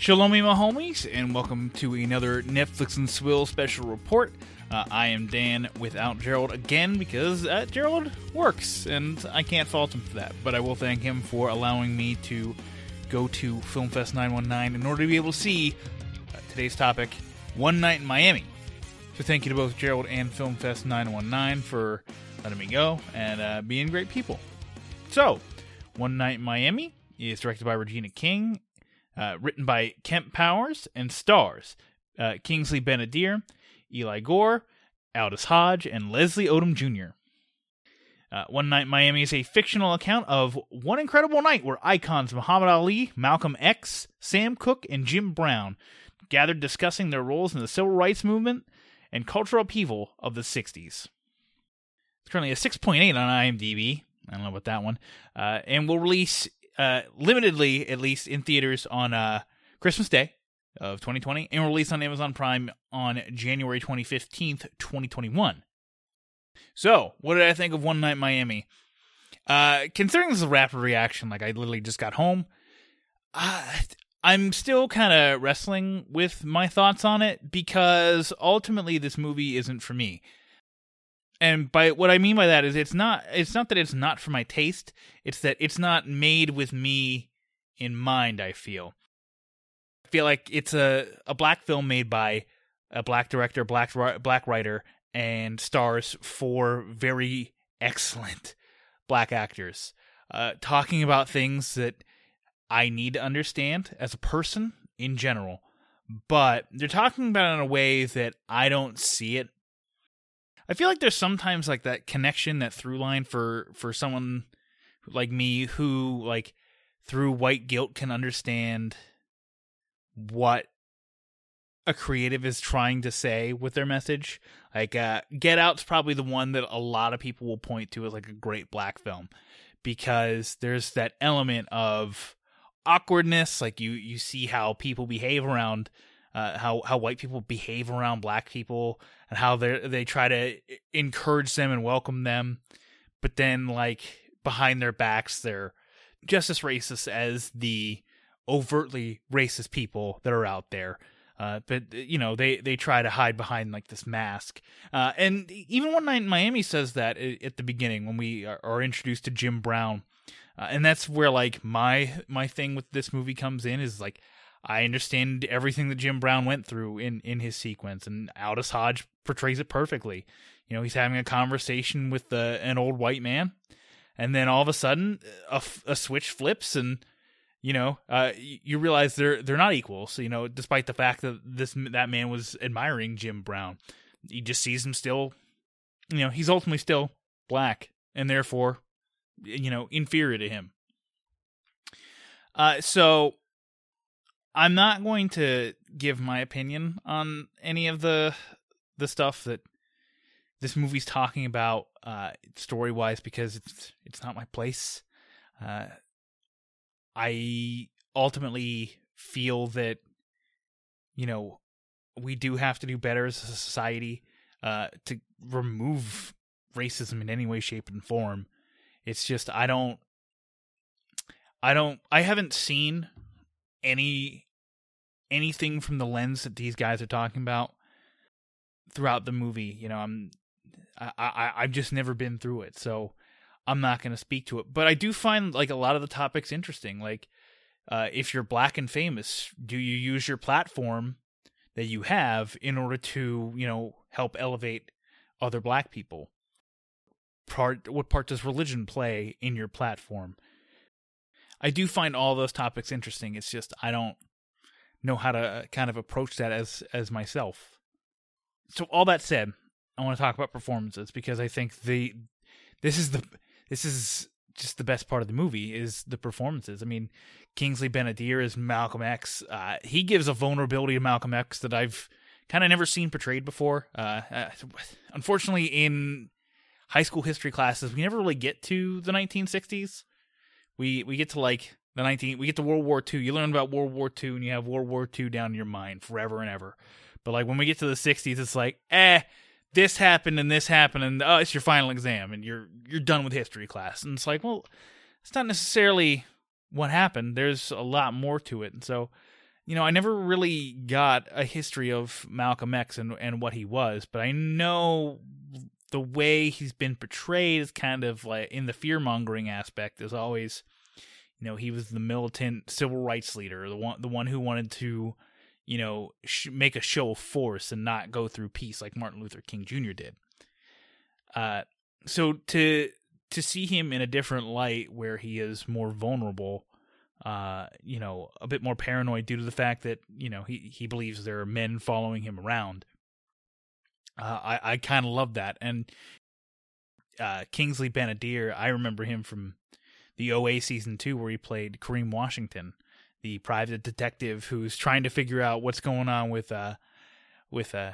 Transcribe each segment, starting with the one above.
Shalom, my homies, and welcome to another Netflix and Swill special report. Uh, I am Dan without Gerald again because uh, Gerald works, and I can't fault him for that. But I will thank him for allowing me to go to FilmFest 919 in order to be able to see uh, today's topic, One Night in Miami. So thank you to both Gerald and FilmFest 919 for letting me go and uh, being great people. So, One Night in Miami is directed by Regina King uh, written by Kemp Powers and stars uh, Kingsley Ben-Adir, Eli Goree, Aldis Hodge, and Leslie Odom Jr. Uh, one Night Miami is a fictional account of one incredible night where icons Muhammad Ali, Malcolm X, Sam Cooke, and Jim Brown gathered discussing their roles in the civil rights movement and cultural upheaval of the 60s. It's currently a 6.8 on IMDb. I don't know about that one. Uh, and will release uh, limitedly, at least in theaters on uh, Christmas Day of 2020, and released on Amazon Prime on January 25th, 2021. So, what did I think of One Night Miami? Uh, considering this is a rapid reaction, like I literally just got home, uh, I'm still kind of wrestling with my thoughts on it because ultimately this movie isn't for me and by what I mean by that is it's not it's not that it's not for my taste, it's that it's not made with me in mind, I feel. I feel like it's a a black film made by a black director, black black writer and stars four very excellent black actors uh, talking about things that I need to understand as a person in general, but they're talking about it in a way that I don't see it I feel like there's sometimes like that connection, that through line for for someone like me who like through white guilt can understand what a creative is trying to say with their message. Like uh Get Out's probably the one that a lot of people will point to as like a great black film because there's that element of awkwardness like you you see how people behave around uh, how how white people behave around black people and how they they try to encourage them and welcome them, but then like behind their backs they're just as racist as the overtly racist people that are out there. Uh, but you know they they try to hide behind like this mask. Uh, and even one night in Miami says that at the beginning when we are introduced to Jim Brown, uh, and that's where like my my thing with this movie comes in is like I understand everything that Jim Brown went through in in his sequence, and Aldis Hodge portrays it perfectly. You know, he's having a conversation with the, an old white man, and then all of a sudden, a, switch flips, and you know, uh, you realize they're they're not equals. You know, despite the fact that this that man was admiring Jim Brown, he just sees him still. You know, he's ultimately still black, and therefore, you know, inferior to him. Uh, so I'm not going to give my opinion on any of the the stuff that this movie's talking about uh, story wise because it's it's not my place. Uh, I ultimately feel that you know we do have to do better as a society uh, to remove racism in any way, shape, and form. It's just I don't, I don't, I haven't seen any anything from the lens that these guys are talking about throughout the movie. You know, I'm I, I I've just never been through it, so I'm not going to speak to it. But I do find like a lot of the topics interesting. Like, uh, if you're black and famous, do you use your platform that you have in order to you know help elevate other black people? Part what part does religion play in your platform? I do find all those topics interesting. It's just I don't know how to kind of approach that as as myself. So all that said, I want to talk about performances because I think the this is the this is just the best part of the movie is the performances. I mean, Kingsley Ben-Adir Malcolm X. Uh, he gives a vulnerability to Malcolm X that I've kind of never seen portrayed before. Uh, uh, unfortunately, in high school history classes, we never really get to the 1960s. We we get to like the 19 we get to World War II. You learn about World War II and you have World War II down in your mind forever and ever. But like when we get to the 60s, it's like, eh, this happened and this happened and oh, it's your final exam and you're you're done with history class. And it's like, well, it's not necessarily what happened. There's a lot more to it. And so, you know, I never really got a history of Malcolm X and and what he was, but I know the way he's been portrayed is kind of like in the fear mongering aspect is always, you know, he was the militant civil rights leader, the one the one who wanted to you know, sh- make a show of force and not go through peace like Martin Luther King Jr. did. Uh, so to to see him in a different light where he is more vulnerable, uh, you know, a bit more paranoid due to the fact that you know he he believes there are men following him around. Uh, I I kind of love that, and uh, Kingsley Ben-Adir, I remember him from the OA season two where he played Karim Washington the private detective who's trying to figure out what's going on with uh with uh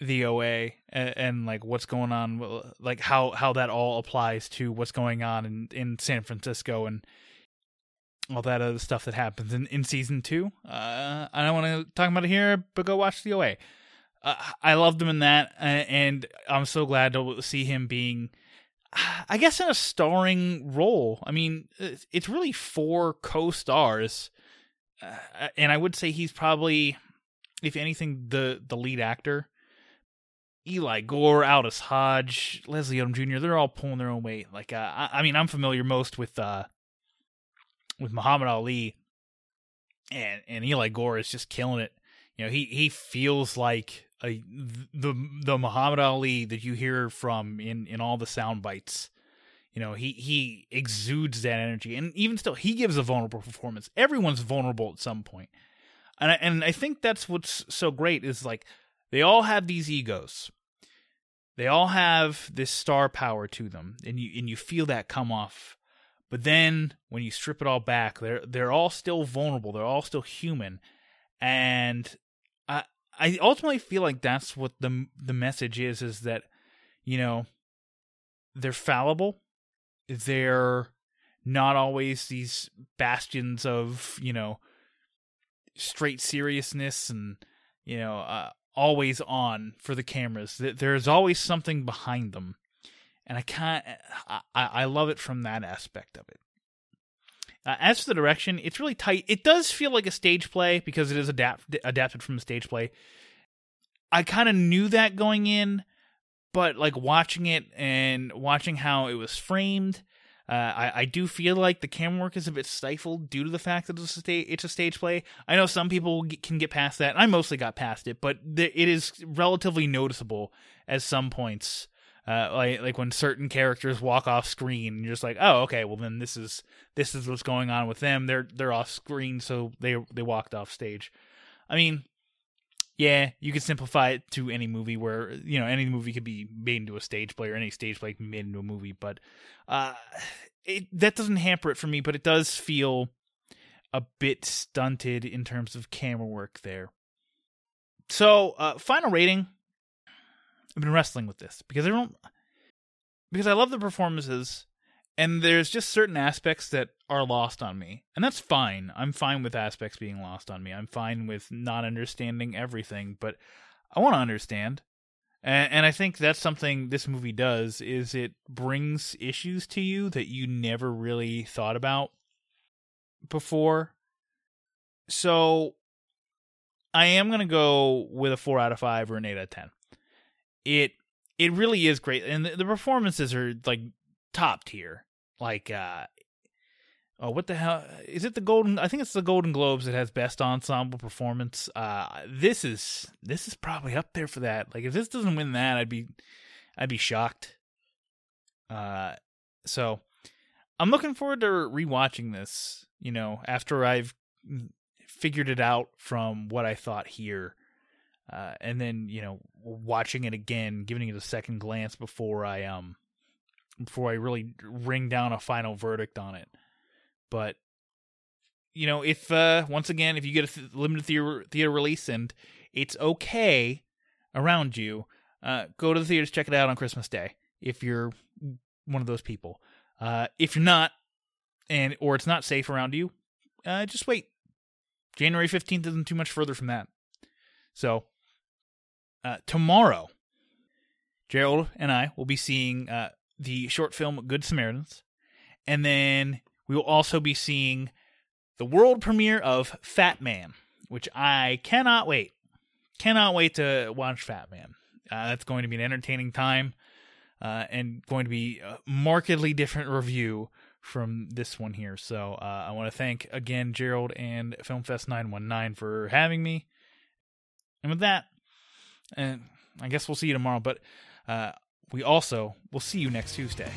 the OA and, and, like what's going on like how how that all applies to what's going on in in San Francisco and all that other stuff that happens in in season 2 uh I don't want to talk about it here but go watch the OA uh, I loved him in that and I'm so glad to see him being I guess in a starring role. I mean, it's really four co-stars uh, and I would say he's probably, if anything, the the lead actor. Eli Goree, Aldis Hodge, Leslie Odom Jr. They're all pulling their own weight. Like, uh, I, I, mean, I'm familiar most with uh, with Muhammad Ali, and and Eli Goree is just killing it. You know, he he feels like a, the the Muhammad Ali that you hear from in in all the sound bites you know, he he exudes that energy, and even still, he gives a vulnerable performance. Everyone's vulnerable at some point, and I, and I think that's what's so great is like they all have these egos, they all have this star power to them, and you and you feel that come off. But then when you strip it all back, they're they're all still vulnerable. They're all still human, and I ultimately feel like that's what the the message is: is that you know they're fallible. They're not always these bastions of you know straight seriousness and you know uh, always on for the cameras. There's always something behind them. And i can't i i love it from that aspect of it uh, as for the direction it's really tight it does feel like a stage play because it is adapt- adapted from a stage play i kind of knew that going in but like watching it and watching how it was framed, uh, I, I do feel like the camera work is a bit stifled due to the fact that it's a, sta- it's a stage play. I know some people can get past that. I mostly got past it, but it is relatively noticeable at some points. Uh, like like when certain characters walk off screen, you're just like, oh, okay, well then this is this is what's going on with them. They're they're off screen, so they they walked off stage. I mean, yeah, you could simplify it to any movie where you know any movie could be made into a stage play or any stage play made into a movie, but uh, it that doesn't hamper it for me, but it does feel a bit stunted in terms of camera work there. So, uh, final rating. I've been wrestling with this because I don't because I love the performances and there's just certain aspects that are lost on me. And that's fine. I'm fine with aspects being lost on me. I'm fine with not understanding everything but i want to understand. And, and i think that's something this movie does is it brings issues to you that you never really thought about before. So i am going to go with a 4 out of 5 or an 8 out of 10 it it really is great and the, the performances are like top tier like uh oh what the hell is it the golden i think it's the golden globes that has best ensemble performance uh this is this is probably up there for that like if this doesn't win that i'd be i'd be shocked. Uh so i'm looking forward to rewatching this you know after i've figured it out from what i thought here uh and then you know watching it again giving it a second glance before i um before I really ring down a final verdict on it. But you know, if uh, once again, if you get a th- limited theater, theater release and it's okay around you, uh, go to the theaters, check it out on Christmas Day. If you're one of those people, uh, if you're not, and or it's not safe around you, uh, just wait. January fifteenth isn't too much further from that. So uh, tomorrow, Gerald and I will be seeing uh, the short film Good Samaritans, and then we will also be seeing the world premiere of Fat Man, which I cannot wait. Cannot wait to watch Fat Man. Uh, that's going to be an entertaining time uh, and going to be a markedly different review from this one here. So uh, I want to thank again Gerald and FilmFest 919 for having me. And with that, and I guess we'll see you tomorrow, but uh, we also will see you next Tuesday.